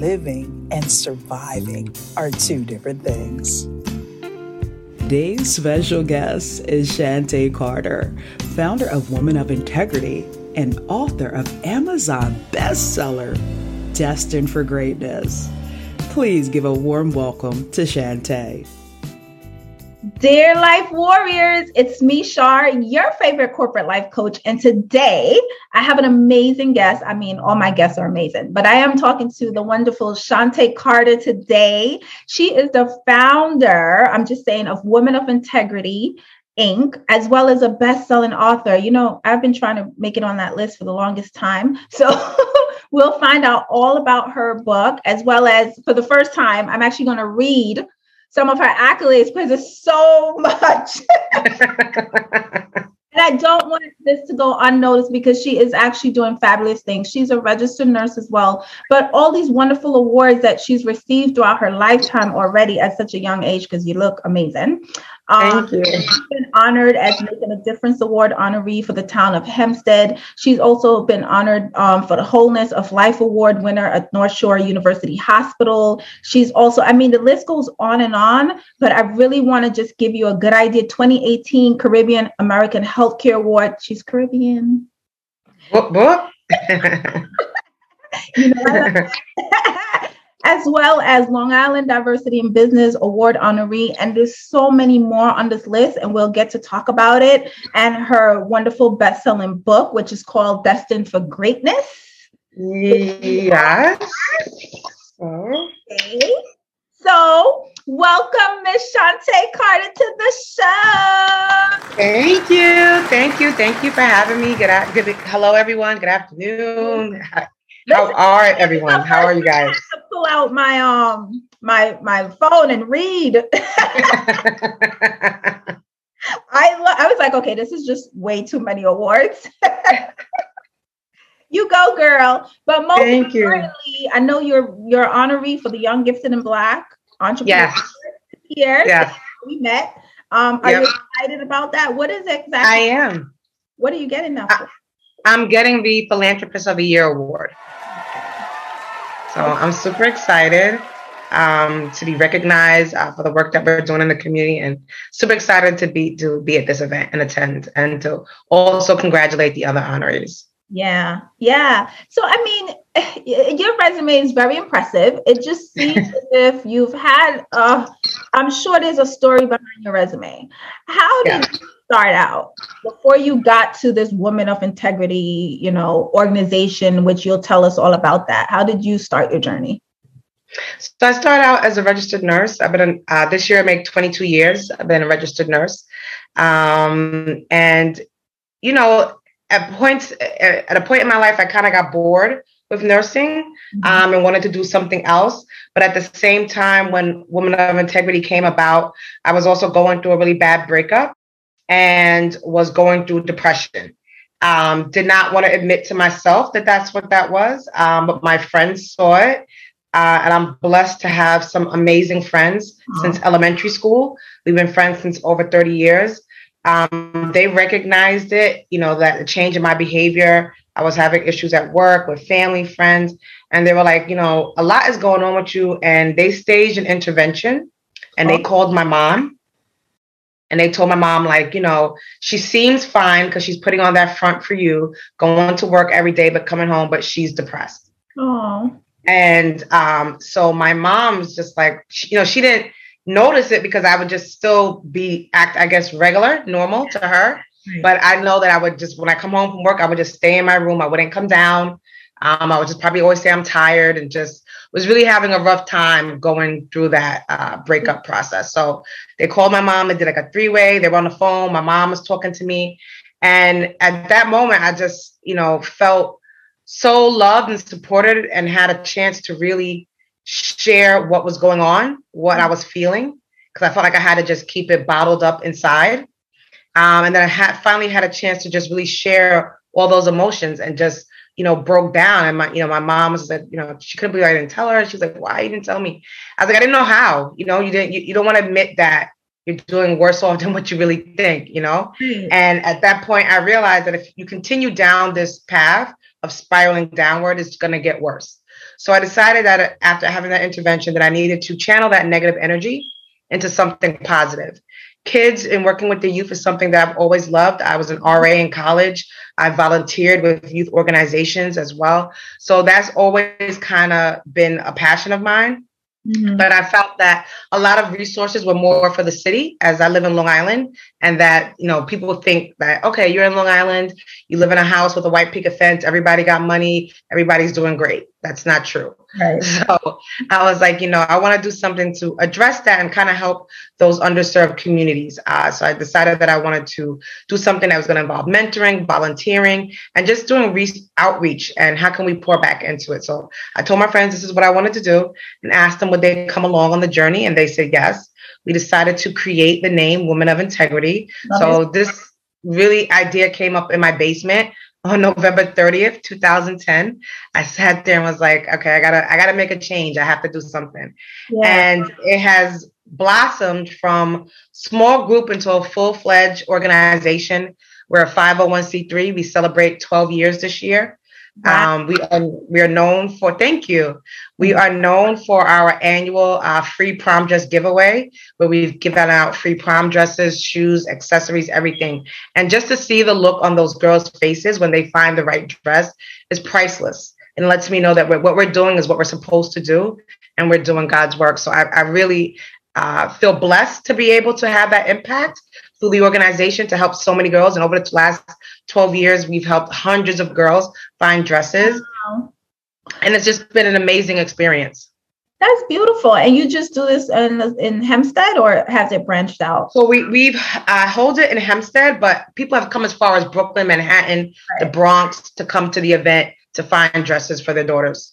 living and surviving are two different things. Today's special guest is Shante Carter, founder of Woman of Integrity and author of Amazon bestseller, Destined for Greatness. Please give a warm welcome to Shante. Dear Life Warriors, it's me, Shar, your favorite corporate life coach. And today I have an amazing guest. I mean, all my guests are amazing, but I am talking to the wonderful Shante Carter today. She is the founder, I'm just saying, of Women of Integrity. Inc., as well as a best-selling author. You know, I've been trying to make it on that list for the longest time. So we'll find out all about her book, as well as for the first time, I'm actually going to read some of her accolades because it's so much. and I don't want this to go unnoticed because she is actually doing fabulous things. She's a registered nurse as well, but all these wonderful awards that she's received throughout her lifetime already at such a young age because you look amazing. Um, Thank you. She's been honored as Making a Difference Award honoree for the town of Hempstead. She's also been honored um, for the Wholeness of Life Award winner at North Shore University Hospital. She's also, I mean, the list goes on and on, but I really want to just give you a good idea. 2018 Caribbean American Healthcare Award. She's Caribbean. What? what? you know, as well as Long Island Diversity in Business Award honoree. And there's so many more on this list, and we'll get to talk about it. And her wonderful best selling book, which is called Destined for Greatness. Yes. Okay. So, welcome, Miss Shante Carter, to the show. Thank you, thank you, thank you for having me. Good, good. Hello, everyone. Good afternoon. How are everyone? How are you guys? to pull out my um my my phone and read. I lo- I was like, okay, this is just way too many awards. you go, girl. But most Thank importantly, you. I know you're you're honoree for the Young Gifted and Black entrepreneur Yes. here. Yes. We met. Um, are Yep. you excited about that? What is exactly? I am. what are you getting for? I'm getting the Philanthropist of the Year award. So I'm super excited um, to be recognized uh, for the work that we're doing in the community, and super excited to be to be at this event and attend, and to also congratulate the other honorees. Yeah, yeah. So, I mean, your resume is very impressive. It just seems as if you've had, uh, I'm sure there's a story behind your resume. How did Yeah. you start out before you got to this Woman of Integrity, you know, organization, which you'll tell us all about that? How did you start your journey? So I started out as a registered nurse. I've been uh, this year. I make 22 years. I've been a registered nurse, um, and you know, at points at a point in my life, I kind of got bored with nursing um, and wanted to do something else. But at the same time, when Woman of Integrity came about, I was also going through a really bad breakup and was going through depression. Um, did not want to admit to myself that that's what that was, um, but my friends saw it. Uh, and I'm blessed to have some amazing friends since elementary school. We've been friends since over 30 years. Um, they recognized it, you know, that the change in my behavior. I was having issues at work with family, friends, and they were like, you know, a lot is going on with you. And they staged an intervention and they called my mom and they told my mom, like, you know, she seems fine because she's putting on that front for you, going to work every day, but coming home, but she's depressed. Oh, And um, so my mom's just like, she- you know, she didn't notice it because I would just still be act, I guess, regular, normal to her. But I know that I would just, when I come home from work, I would just stay in my room. I wouldn't come down. Um, I would just probably always say I'm tired and just was really having a rough time going through that uh, breakup process. So they called my mom and did like a three way. They were on the phone. My mom was talking to me. And at that moment, I just, you know, felt so loved and supported and had a chance to really share what was going on, what I was feeling, because I felt like I had to just keep it bottled up inside. Um, and then I had finally had a chance to just really share all those emotions and just, you know, broke down. And my, you know, my mom was like, you know, she couldn't believe I didn't tell her. She's like, why you didn't tell me? I was like, I didn't know how. You know, you didn't. You, you don't want to admit that you're doing worse off than what you really think. You know. And at that point, I realized that if you continue down this path of spiraling downward, it's going to get worse. So I decided that uh, after having that intervention that I needed to channel that negative energy into something positive. Kids and working with the youth is something that I've always loved. I was an RA in college. I volunteered with youth organizations as well. So that's always kind of been a passion of mine. Mm-hmm. But I felt that a lot of resources were more for the city as I live in Long Island, and that, you know, people think that, okay, you're in Long Island, you live in a house with a white picket fence, everybody got money, everybody's doing great. That's not true. Right. So I was like, you know, I want to do something to address that and kind of help those underserved communities. Uh, so I decided that I wanted to do something that was going to involve mentoring, volunteering, and just doing re- outreach and how can we pour back into it. So I told my friends this is what I wanted to do and asked them would they come along on the journey, and they said yes. We decided to create the name Woman of Integrity. Love so it. this really idea came up in my basement on November 30th, 2010. I sat there and was like, okay, I gotta, I gotta make a change. I have to do something. Yeah. And it has blossomed from small group into a full-fledged organization. We're a 501c3. We celebrate 12 years this year. Um, we are we are known for thank you. We are known for our annual uh, free prom dress giveaway, where we've given out free prom dresses, shoes, accessories, everything. And just to see the look on those girls' faces when they find the right dress is priceless, and lets me know that we're, what we're doing is what we're supposed to do, and we're doing God's work. So I, I really uh, feel blessed to be able to have that impact through the organization to help so many girls. And over the last 12 years, we've helped hundreds of girls find dresses. Wow. And it's just been an amazing experience. That's beautiful. And you just do this in, in Hempstead or has it branched out? So we, we've uh, hold it in Hempstead, but people have come as far as Brooklyn, Manhattan, right. the Bronx to come to the event to find dresses for their daughters.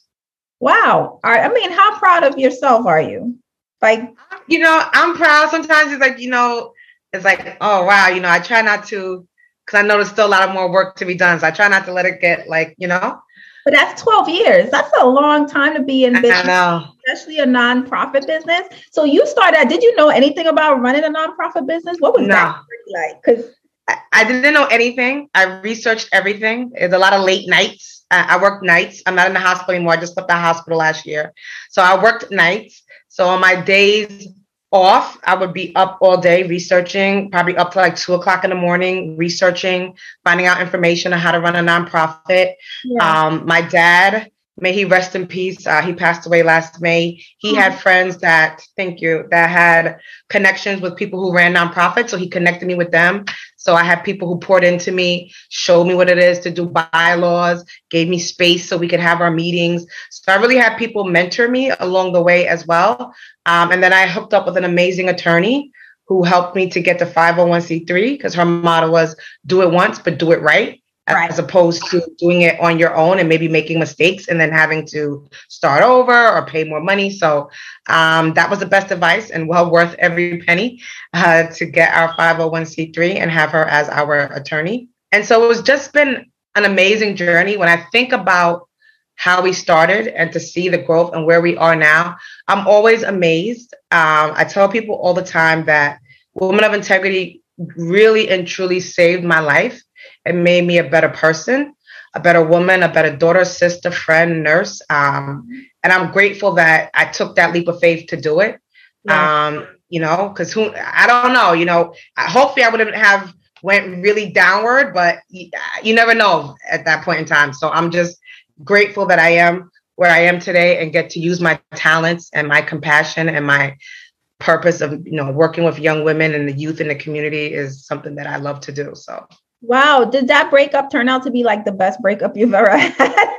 Wow. I mean, how proud of yourself are you? Like, you know, I'm proud. Sometimes it's like, you know, it's like, oh wow, you know, I try not to because I know there's still a lot of more work to be done. So I try not to let it get like, you know. But that's 12 years. That's a long time to be in business, especially a nonprofit business. So you started, did you know anything about running a nonprofit business? What was no. that like? Because I, I, didn't know anything. I researched everything. It's a lot of late nights. I, I worked nights. I'm not in the hospital anymore. I just left the hospital last year. So I worked nights. So on my days off, I would be up all day researching, probably up to like two o'clock in the morning, researching, finding out information on how to run a nonprofit. Yeah. Um, my dad, may he rest in peace. Uh, he passed away last May. He mm-hmm. had friends that, thank you, that had connections with people who ran nonprofits. So he connected me with them. So I had people who poured into me, showed me what it is to do bylaws, gave me space so we could have our meetings. So I really had people mentor me along the way as well. Um, and then I hooked up with an amazing attorney who helped me to get to 501c3 because her motto was do it once, but do it right. Right. As opposed to doing it on your own and maybe making mistakes and then having to start over or pay more money. So um, that was the best advice and well worth every penny uh, to get our 501c3 and have her as our attorney. And so it was just been an amazing journey. When I think about how we started and to see the growth and where we are now. I'm always amazed. Um, I tell people all the time that Women of Integrity really and truly saved my life and made me a better person, a better woman, a better daughter, sister, friend, nurse. Um, and I'm grateful that I took that leap of faith to do it. Yeah. Um, you know, because who I don't know, you know, hopefully I wouldn't have went really downward, but you, you never know at that point in time. So I'm just grateful that I am where I am today and get to use my talents and my compassion and my purpose of you know working with young women and the youth in the community is something that I love to do. So wow, did that breakup turn out to be like the best breakup you've ever had?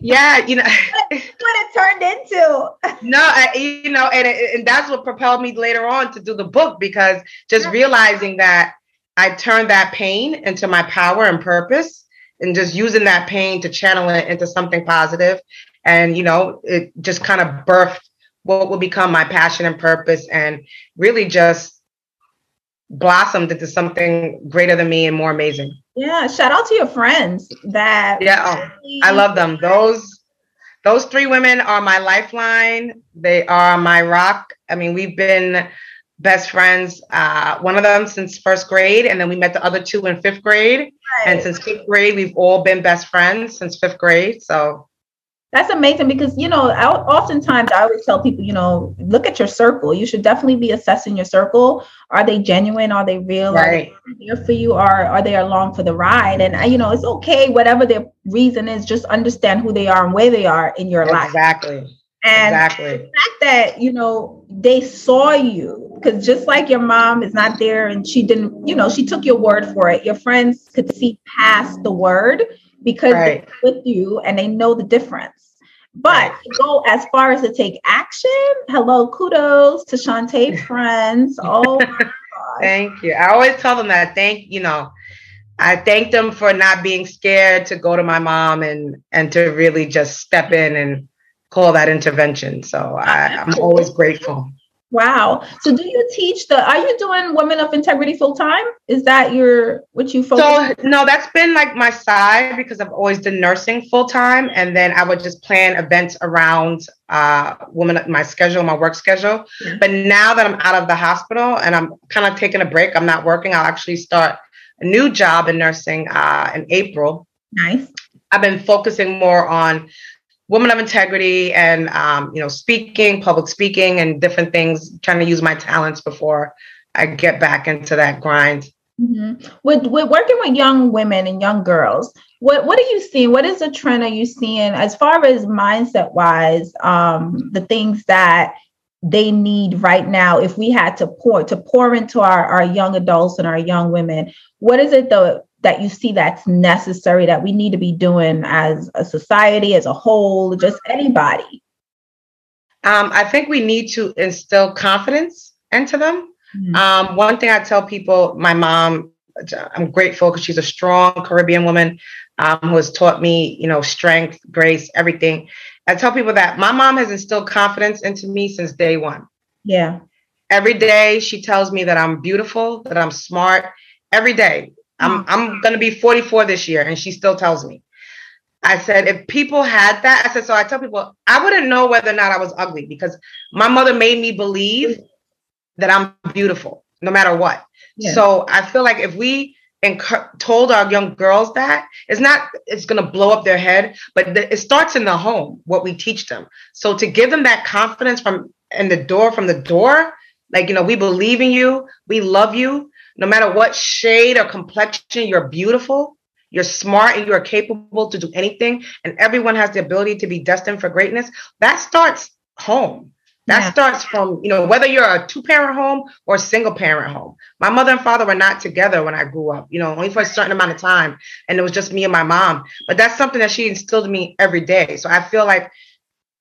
yeah, you know what it turned into. no, I, you know, and and that's what propelled me later on to do the book because just realizing that I turned that pain into my power and purpose and just using that pain to channel it into something positive and you know it just kind of birthed what will become my passion and purpose and really just blossomed into something greater than me and more amazing yeah shout out to your friends that yeah oh, i love them those those three women are my lifeline they are my rock i mean we've been best friends. Uh, one of them since first grade, and then we met the other two in fifth grade. Right. And since fifth grade, we've all been best friends since fifth grade. So That's amazing because you know, I, oftentimes I always tell people, you know, look at your circle. You should definitely be assessing your circle. Are they genuine? Are they real? Right. Are they there for you? Or are they along for the ride? And uh, you know, it's okay, whatever their reason is. Just understand who they are and where they are in your life. Exactly. And exactly. the fact that you know they saw you because just like your mom is not there and she didn't, you know, she took your word for it. Your friends could see past the word because Right. they're with you and they know the difference. But go as far as to take action, hello, kudos to Shante friends. Oh my gosh. Thank you. I always tell them that. I Thank you know, I thank them for not being scared to go to my mom and and to really just step in and call that intervention. So I, I'm always grateful. Wow. So do you teach the are you doing women of integrity full time? Is that your what you focus So no, that's been like my side because I've always done nursing full time, and then I would just plan events around uh, women, my schedule, my work schedule. Yeah. But now that I'm out of the hospital and I'm kind of taking a break, I'm not working. I'll actually start a new job in nursing uh, in April. nice? I've been focusing more on women of integrity and um, you know speaking, public speaking, and different things. Trying to use my talents before I get back into that grind. Mhm. With, with working with young women and young girls, what what are you seeing? What is the trend are you seeing as far as mindset wise? Um, the things that they need right now. If we had to pour to pour into our our young adults and our young women, what is it though that you see that's necessary that we need to be doing as a society as a whole, just anybody? Um, I think we need to instill confidence into them. Mhm. Um, one thing I tell people, my mom, I'm grateful because she's a strong Caribbean woman um, who has taught me, you know, strength, grace, everything. I tell people that my mom has instilled confidence into me since day one. Yeah. Every day she tells me that I'm beautiful, that I'm smart. Every day. I'm oh, I'm gonna be 44 this year, and she still tells me. I said, if people had that, I said, so I tell people, I wouldn't know whether or not I was ugly because my mother made me believe that I'm beautiful no matter what. Yeah. So I feel like if we enc- told our young girls that, it's not, it's going to blow up their head, but th- it starts in the home, what we teach them. So to give them that confidence from in the door, from the door, like, you know, we believe in you, we love you, no matter what shade or complexion, you're beautiful. You're smart and you're capable to do anything, and everyone has the ability to be destined for greatness. That starts home. That Yeah. starts from, you know, whether you're a two parent home or a single parent home. My mother and father were not together when I grew up, you know, only for a certain amount of time. And it was just me and my mom. But that's something that she instilled in me every day. So I feel like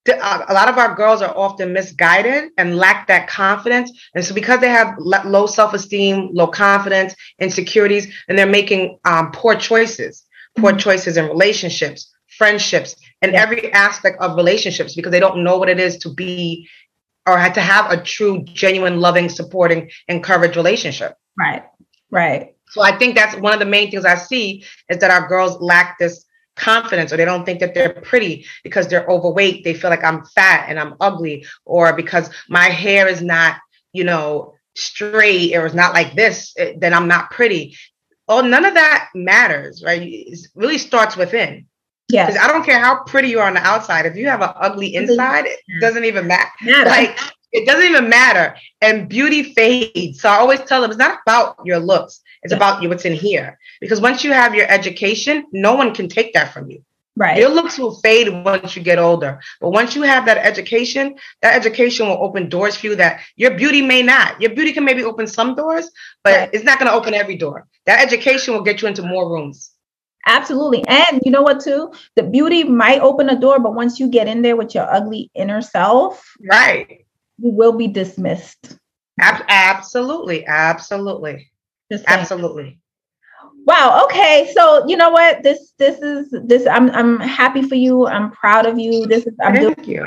a lot of our girls are often misguided and lack that confidence. And so because they have low self esteem, low confidence, insecurities, and they're making um, poor choices, poor choices in relationships, friendships, and every aspect of relationships because they don't know what it is to be or to have a true, genuine, loving, supporting, encouraged relationship. Right. Right. So I think that's one of the main things I see is that our girls lack this confidence or they don't think that they're pretty because they're overweight. They feel like I'm fat and I'm ugly or because my hair is not, you know, straight or it's not like this, eh, then I'm not pretty. Oh, none of that matters, right? It really starts within. Yes. Because I don't care how pretty you are on the outside. If you have an ugly inside, it doesn't even matter. Matter. Like it doesn't even matter. And beauty fades. So I always tell them it's not about your looks. It's Yeah. about you what's in here. Because once you have your education, no one can take that from you. right. Your looks will fade once you get older. But once you have that education, that education will open doors for you that your beauty may not. Your beauty can maybe open some doors, but Right. it's not going to open every door. That education will get you into more rooms. Absolutely. And you know what, too? The beauty might open a door, but once you get in there with your ugly inner self, Right. you will be dismissed. Ab- absolutely. Absolutely. Just saying. Absolutely. Wow. Okay. So you know what? This this is this. I'm I'm happy for you. I'm proud of you. This is I'm doing Thank you.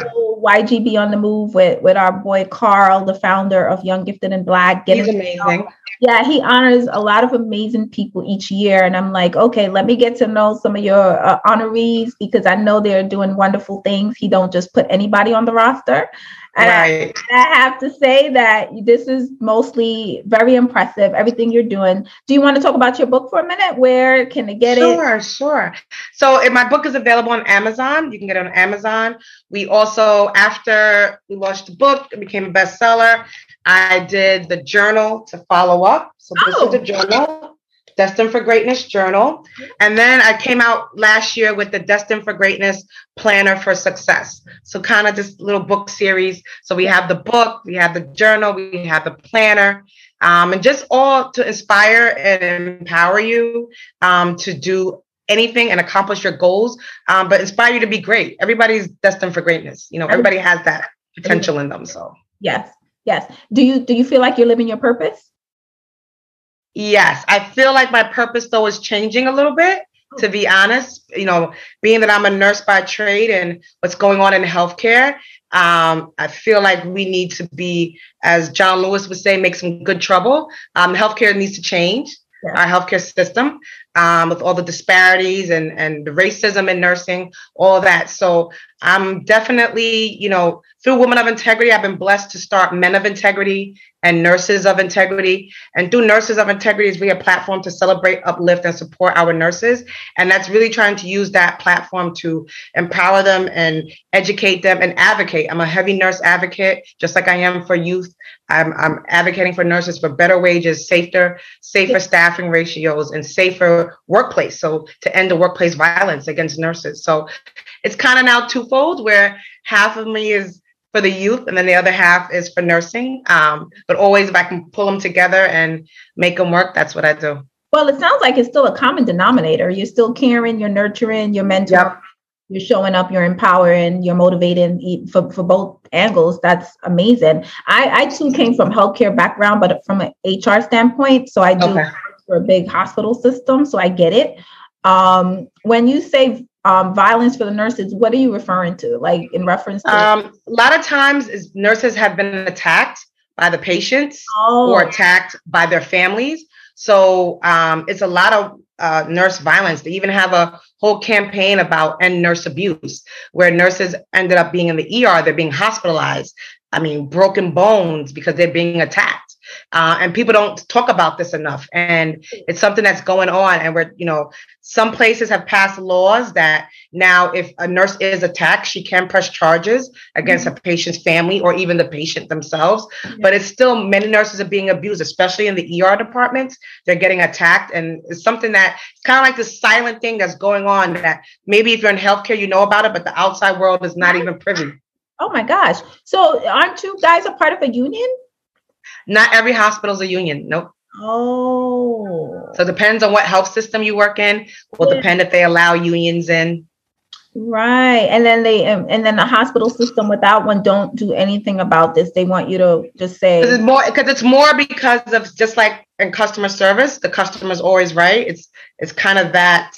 YGB on the move with with our boy Carl, the founder of Young Gifted and Black. He's amazing. Yeah, he honors a lot of amazing people each year, and I'm like, okay, let me get to know some of your uh, honorees because I know they're doing wonderful things. He don't just put anybody on the roster. And right. I, I, have to say that this is mostly very impressive, everything you're doing. Do you want to talk about your book for a minute? Where can they get sure, it? Sure, sure. So if my book is available on Amazon. You can get it on Amazon. We also, after we launched the book, it became a bestseller. I did the journal to follow up. So this oh. is the journal. Destined for Greatness Journal. And then I came out last year with the Destined for Greatness Planner for Success. So, kind of this little book series. So, we have the book, we have the journal, we have the planner, um, and just all to inspire and empower you um, to do anything and accomplish your goals, um, but inspire you to be great. Everybody's destined for greatness. You know, everybody has that potential in them. So, yes. Yes. Do you do you feel like you're living your purpose? Yes, I feel like my purpose though is changing a little bit. To be honest, you know, being that I'm a nurse by trade and what's going on in healthcare, um, I feel like we need to be, as John Lewis would say, make some good trouble. Um, healthcare needs to change yeah. our healthcare system um, with all the disparities and and the racism in nursing, all that. So I'm definitely, you know, through Women of Integrity, I've been blessed to start Men of Integrity and Nurses of Integrity. And through Nurses of Integrity is we a platform to celebrate, uplift, and support our nurses. And that's really trying to use that platform to empower them and educate them and advocate. I'm a heavy nurse advocate, just like I am for youth. I'm, I'm advocating for nurses for better wages, safer, safer staffing ratios, and safer workplace. So to end the workplace violence against nurses. So it's kind of now twofold where half of me is for the youth, and then the other half is for nursing. Um, but always, if I can pull them together and make them work, that's what I do. Well, it sounds like it's still a common denominator. You're still caring, you're nurturing, you're mentoring, yep. you're showing up, you're empowering, you're motivating for, for both angles. That's amazing. I, I too came from healthcare background, but from an HR standpoint. So I do okay. for a big hospital system. So I get it. Um, when you say um, violence for the nurses, what are you referring to? Like in reference to? Um, a lot of times, is nurses have been attacked by the patients oh. or attacked by their families. So um, it's a lot of uh, nurse violence. They even have a whole campaign about end nurse abuse, where nurses ended up being in the ER, they're being hospitalized. I mean, broken bones because they're being attacked. Uh, and people don't talk about this enough. And it's something that's going on. And we're, you know, some places have passed laws that now if a nurse is attacked, she can press charges against mm-hmm. a patient's family or even the patient themselves. Mm-hmm. But it's still many nurses are being abused, especially in the ER departments. They're getting attacked. And it's something that it's kind of like this silent thing that's going on that maybe if you're in healthcare, you know about it, but the outside world is not even privy. Oh my gosh. So aren't you guys a part of a union? Not every hospital is a union. Nope. Oh. So it depends on what health system you work in. Will yeah. depend if they allow unions in. Right. And then they um, and then the hospital system without one don't do anything about this. They want you to just say Cuz it's more cuz it's more because of just like in customer service, the customer's always right. It's it's kind of that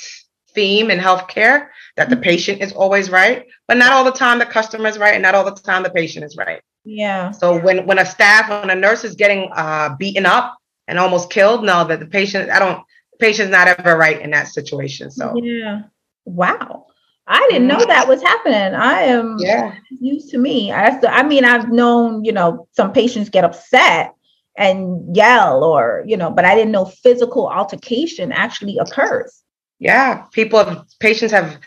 theme in healthcare that the mm-hmm. patient is always right, but not all the time the customer is right and not all the time the patient is right. Yeah. So when when a staff when a nurse is getting uh, beaten up and almost killed, no, that the patient I don't patient's not ever right in that situation. So yeah. Wow. I didn't know mm-hmm. that was happening. I am yeah. used to me. I, I mean, I've known, you know, some patients get upset and yell or, you know, but I didn't know physical altercation actually occurs. Yeah. People have, patients have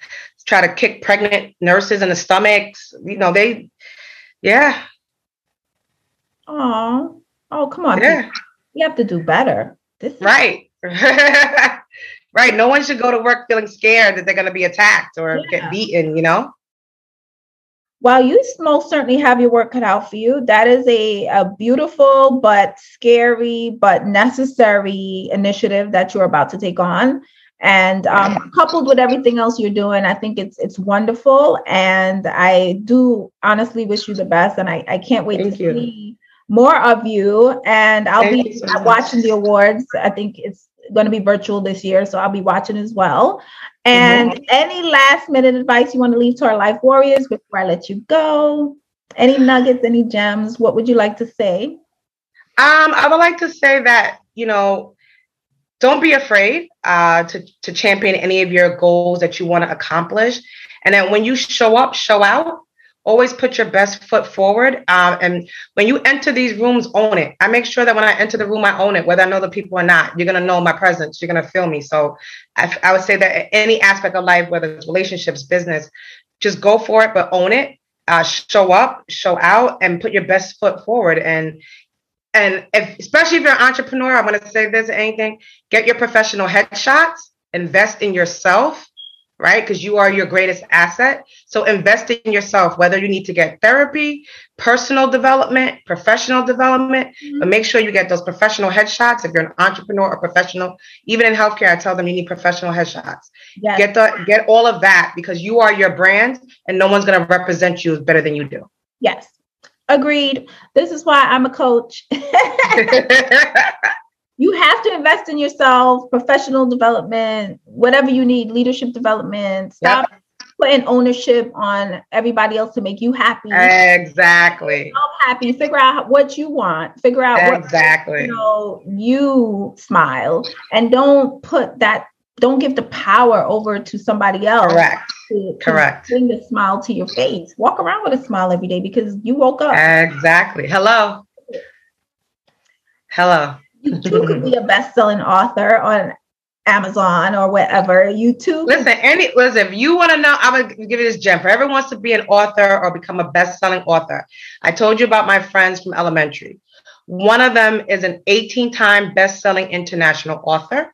tried to kick pregnant nurses in the stomachs. You know, they, yeah, Oh, oh, come on. Yeah. You have to do better. This right. right. No one should go to work feeling scared that they're going to be attacked or yeah. get beaten, you know? While you most certainly have your work cut out for you, that is a, a beautiful but scary but necessary initiative that you're about to take on. And um, coupled with everything else you're doing, I think it's it's wonderful. And I do honestly wish you the best. And I, I can't wait Thank to you. see more of you. And I'll Thank be so watching the awards. I think it's going to be virtual this year, so I'll be watching as well. And mm-hmm. any last minute advice you want to leave to our life warriors before I let you go? Any nuggets, any gems? What would you like to say? Um, I would like to say that, you know, don't be afraid uh, to, to champion any of your goals that you want to accomplish. And then when you show up, show out always put your best foot forward. Um, and when you enter these rooms, own it. I make sure that when I enter the room, I own it, whether I know the people or not. You're going to know my presence. You're going to feel me. So I, I would say that any aspect of life, whether it's relationships, business, just go for it, but own it. Uh, show up, show out, and put your best foot forward. And and if, especially if you're an entrepreneur, I want to say this anything, get your professional headshots, invest in yourself, right? Because you are your greatest asset. So invest in yourself, whether you need to get therapy, personal development, professional development, mm-hmm. but make sure you get those professional headshots. If you're an entrepreneur or professional, even in healthcare, I tell them you need professional headshots. Yes. Get the get all of that because you are your brand and no one's gonna represent you better than you do. Yes. Agreed. This is why I'm a coach. you have to invest in yourself, professional development, whatever you need, leadership development. Stop yep. putting ownership on everybody else to make you happy. Exactly. I'm happy. Figure out what you want. Figure out exactly. What, you know, you smile and don't put that. Don't give the power over to somebody else. Correct. To, to Correct. Bring the smile to your face. Walk around with a smile every day because you woke up. Exactly. Hello. Hello you too could be a best-selling author on Amazon or whatever. You too. Listen, any listen. If you want to know, I'm gonna give you this gem. For everyone wants to be an author or become a best-selling author, I told you about my friends from elementary. One of them is an 18-time best-selling international author.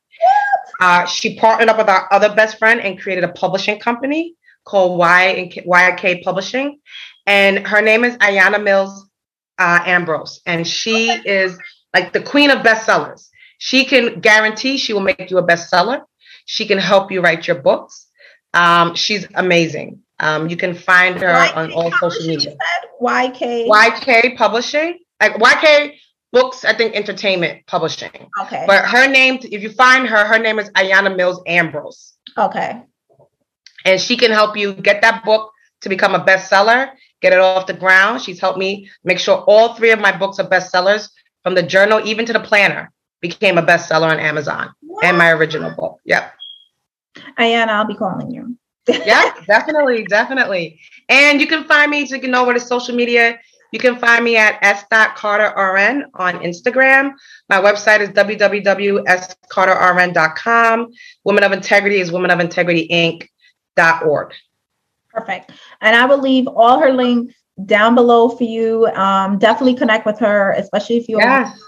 Uh, she partnered up with our other best friend and created a publishing company called Y and YK Publishing, and her name is Ayana Mills uh, Ambrose, and she is like the queen of bestsellers. She can guarantee she will make you a bestseller. She can help you write your books. Um, she's amazing. Um, you can find her YK on all social media. YK YK Publishing, like YK Books, I think Entertainment Publishing. Okay. But her name, if you find her, her name is Ayana Mills Ambrose. Okay. And she can help you get that book to become a bestseller, get it off the ground. She's helped me make sure all three of my books are bestsellers from the journal even to the planner became a bestseller on Amazon what? and my original book. Yep. Ayana, I'll be calling you. yeah, definitely, definitely. And you can find me, so you can know where the social media. You can find me at s.carterrn on Instagram. My website is www.scarterrn.com. Women of Integrity is Women of Integrity Inc.org. Perfect. And I will leave all her links down below for you. Um, definitely connect with her, especially if you yes.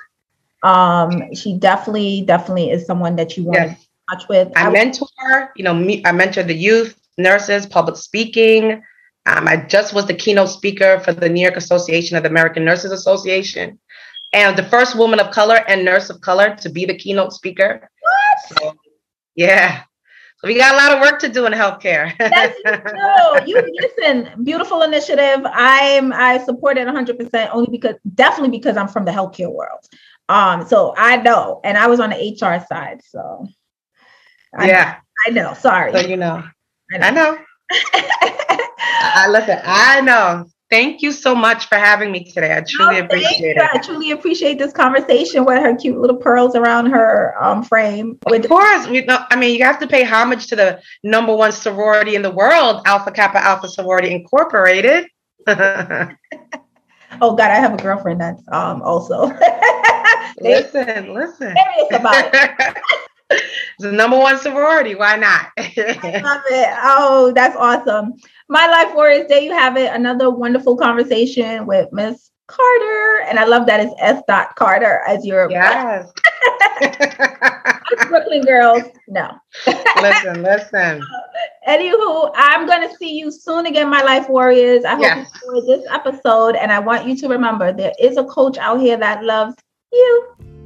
um she definitely, definitely is someone that you want yes. to touch with. I, I mentor, you know, me, I mentor the youth, nurses, public speaking. Um, I just was the keynote speaker for the New York Association of the American Nurses Association. And the first woman of color and nurse of color to be the keynote speaker. What? So, yeah. We got a lot of work to do in healthcare. That's no, you listen, beautiful initiative. I'm I support it 100% only because definitely because I'm from the healthcare world. Um, so I know, and I was on the HR side, so I yeah, know, I know. Sorry, so you know, I know. I, know. I listen. I know. Thank you so much for having me today. I truly no, appreciate it. I truly appreciate this conversation with her cute little pearls around her um, frame. With- of course, you know, I mean, you have to pay homage to the number one sorority in the world, Alpha Kappa Alpha Sorority Incorporated. oh God, I have a girlfriend that's um also. listen, listen. Serious about it. the number one sorority. Why not? I love it. Oh, that's awesome. My Life Warriors, there you have it. Another wonderful conversation with Miss Carter. And I love that it's S. Dot Carter as your yes. Brooklyn girls. No. listen, listen. Anywho, I'm gonna see you soon again, my life warriors. I hope yes. you enjoyed this episode. And I want you to remember there is a coach out here that loves you.